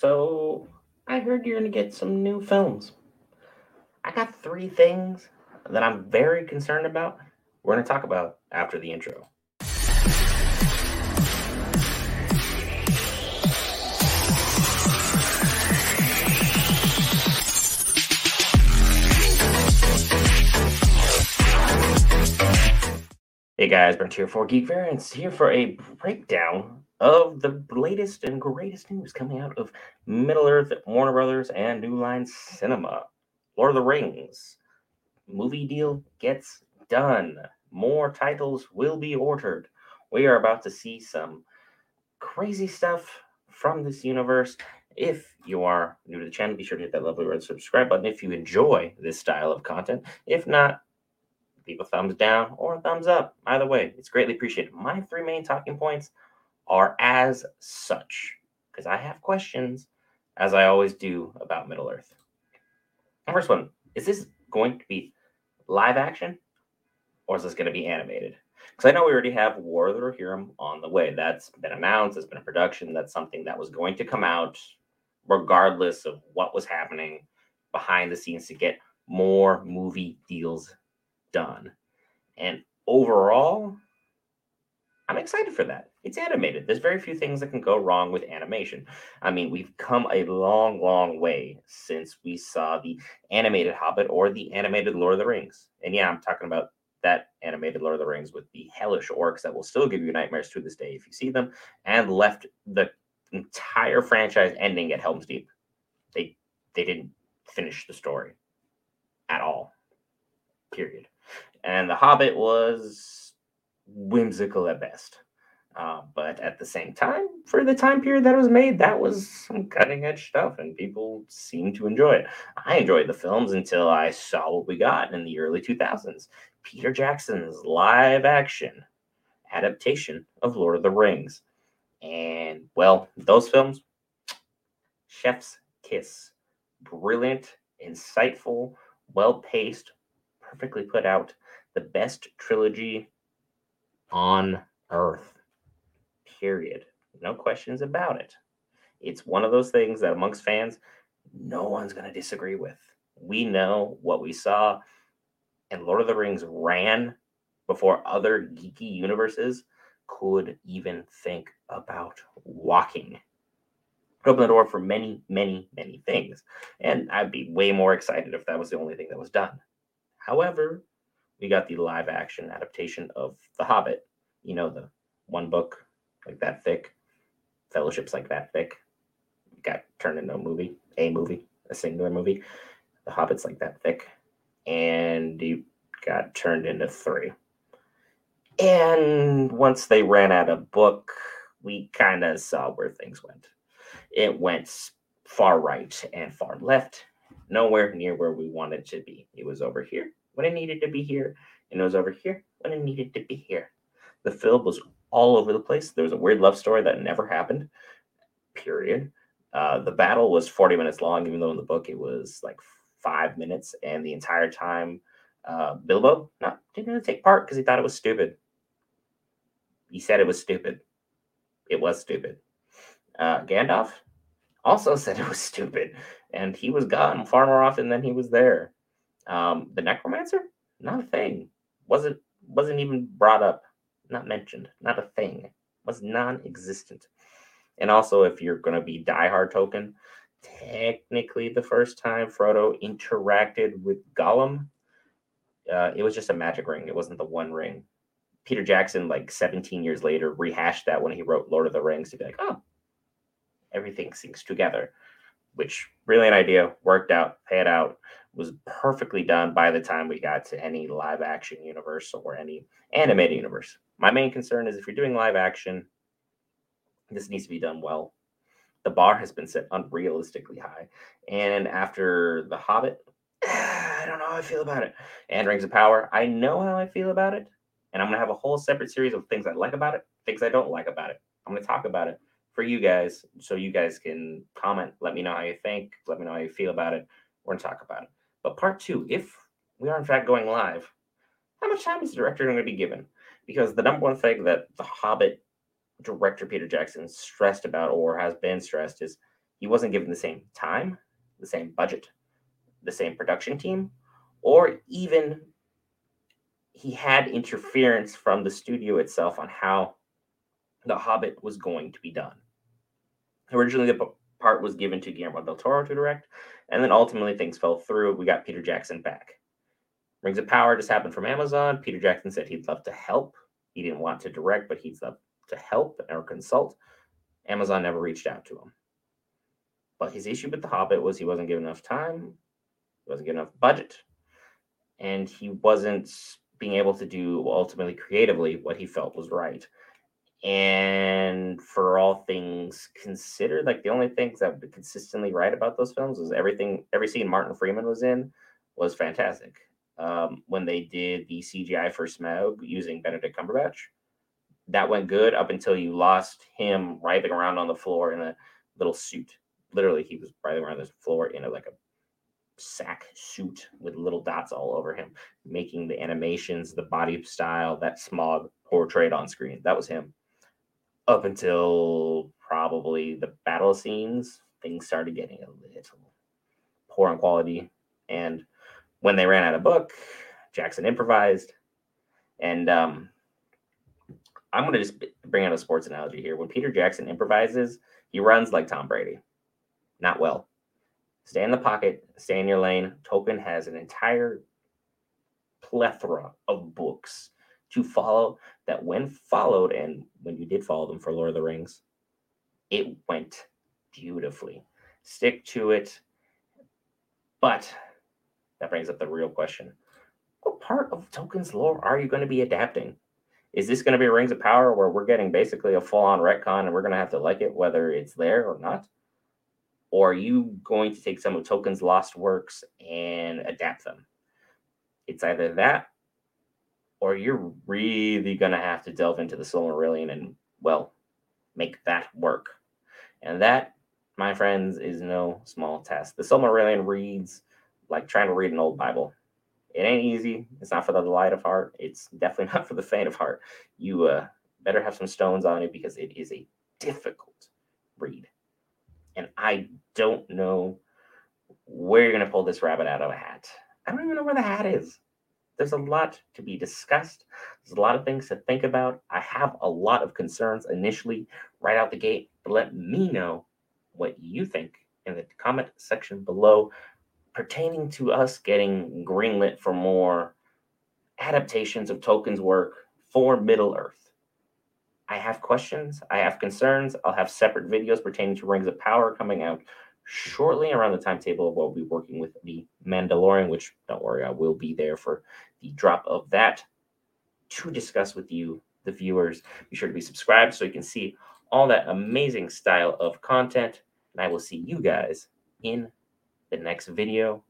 So I heard you're gonna get some new films. I got three things that I'm very concerned about. We're gonna talk about after the intro. Hey guys, Brent here for Geek Variants, here for a breakdown of the latest and greatest news coming out of Middle Earth, Warner Brothers, and New Line Cinema. Lord of the Rings movie deal gets done. More titles will be ordered. We are about to see some crazy stuff from this universe. If you are new to the channel, be sure to hit that lovely red subscribe button if you enjoy this style of content. If not, leave a thumbs down or a thumbs up. Either way, it's greatly appreciated. My three main talking points are as such, because I have questions, as I always do about Middle Earth. The First one is this going to be live action or is this going to be animated? Because I know we already have War of the Rohirrim on the way. That's been announced, it's been a production. That's something that was going to come out regardless of what was happening behind the scenes to get more movie deals done. And overall, I'm excited for that. It's animated. There's very few things that can go wrong with animation. I mean, we've come a long, long way since we saw the animated Hobbit or the animated Lord of the Rings. And yeah, I'm talking about that animated Lord of the Rings with the hellish orcs that will still give you nightmares to this day if you see them, and left the entire franchise ending at Helm's Deep. They they didn't finish the story at all. Period and The Hobbit was whimsical at best. Uh, but at the same time, for the time period that it was made, that was some cutting edge stuff, and people seemed to enjoy it. I enjoyed the films until I saw what we got in the early 2000s Peter Jackson's live action adaptation of Lord of the Rings. And, well, those films, chef's kiss. Brilliant, insightful, well paced, perfectly put out the best trilogy on earth. Period. No questions about it. It's one of those things that amongst fans, no one's going to disagree with. We know what we saw, and Lord of the Rings ran before other geeky universes could even think about walking. Open the door for many, many, many things. And I'd be way more excited if that was the only thing that was done. However, we got the live action adaptation of The Hobbit. You know, the one book like that thick, fellowships like that thick, got turned into a movie, a movie, a singular movie. The Hobbit's like that thick, and you got turned into three. And once they ran out of book, we kind of saw where things went. It went far right and far left, nowhere near where we wanted to be. It was over here when it needed to be here, and it was over here when it needed to be here. The film was all over the place. There was a weird love story that never happened, period. Uh, the battle was 40 minutes long, even though in the book it was like five minutes. And the entire time, uh, Bilbo not, didn't really take part because he thought it was stupid. He said it was stupid. It was stupid. Uh, Gandalf also said it was stupid. And he was gone far more often than he was there. Um, the necromancer, not a thing. Wasn't wasn't even brought up, not mentioned, not a thing. Was non-existent. And also, if you're gonna be diehard Tolkien, technically the first time Frodo interacted with Gollum, uh, it was just a magic ring. It wasn't the one ring. Peter Jackson, like 17 years later, rehashed that when he wrote Lord of the Rings to be like, oh, everything syncs together which brilliant idea, worked out, paid out, was perfectly done by the time we got to any live action universe or any animated universe. My main concern is if you're doing live action, this needs to be done well. The bar has been set unrealistically high. And after The Hobbit, I don't know how I feel about it. And Rings of Power, I know how I feel about it. And I'm going to have a whole separate series of things I like about it, things I don't like about it. I'm going to talk about it for you guys so you guys can comment. Let me know how you think. Let me know how you feel about it. We're going to talk about it. But part two, if we are in fact going live, how much time is the director going to be given? Because the number one thing that the Hobbit director Peter Jackson stressed about or has been stressed is he wasn't given the same time, the same budget, the same production team, or even he had interference from the studio itself on how The Hobbit was going to be done. Originally, the part was given to Guillermo del Toro to direct, and then ultimately things fell through. We got Peter Jackson back. Rings of Power just happened from Amazon. Peter Jackson said he'd love to help. He didn't want to direct, but he'd love to help or consult. Amazon never reached out to him. But his issue with The Hobbit was he wasn't given enough time, he wasn't given enough budget, and he wasn't being able to do ultimately creatively what he felt was right. And for all things considered, like the only things that were consistently right about those films was everything, every scene Martin Freeman was in was fantastic. Um, when they did the CGI for Smaug using Benedict Cumberbatch, that went good up until you lost him writhing around on the floor in a little suit. Literally, he was writhing around the floor in a like a sack suit with little dots all over him, making the animations, the body style that Smaug portrayed on screen. That was him. Up until probably the battle scenes, things started getting a little poor in quality. And when they ran out of book, Jackson improvised. And um, I'm going to just bring out a sports analogy here. When Peter Jackson improvises, he runs like Tom Brady. Not well. Stay in the pocket, stay in your lane. Tolkien has an entire plethora of books to follow that, when followed, and when you did follow them for Lord of the Rings, it went beautifully. Stick to it. But that brings up the real question what part of Tolkien's lore are you going to be adapting? Is this going to be Rings of Power where we're getting basically a full on retcon and we're going to have to like it whether it's there or not? Or are you going to take some of Tolkien's lost works and adapt them? It's either that or you're really going to have to delve into the Silmarillion and, well, make that work. And that, my friends, is no small task. The Silmarillion reads like trying to read an old Bible. It ain't easy. It's not for the light of heart. It's definitely not for the faint of heart. You uh, better have some stones on it because it is a difficult read. And I don't know where you're going to pull this rabbit out of a hat. I don't even know where the hat is. There's a lot to be discussed. There's a lot of things to think about. I have a lot of concerns initially right out the gate, but let me know what you think in the comment section below pertaining to us getting greenlit for more adaptations of Tolkien's work for Middle Earth. I have questions, I have concerns. I'll have separate videos pertaining to Rings of Power coming out shortly around the timetable of what we'll be working with the Mandalorian, which don't worry, I will be there for the drop of that to discuss with you, the viewers. Be sure to be subscribed so you can see all that amazing style of content. And I will see you guys in the next video.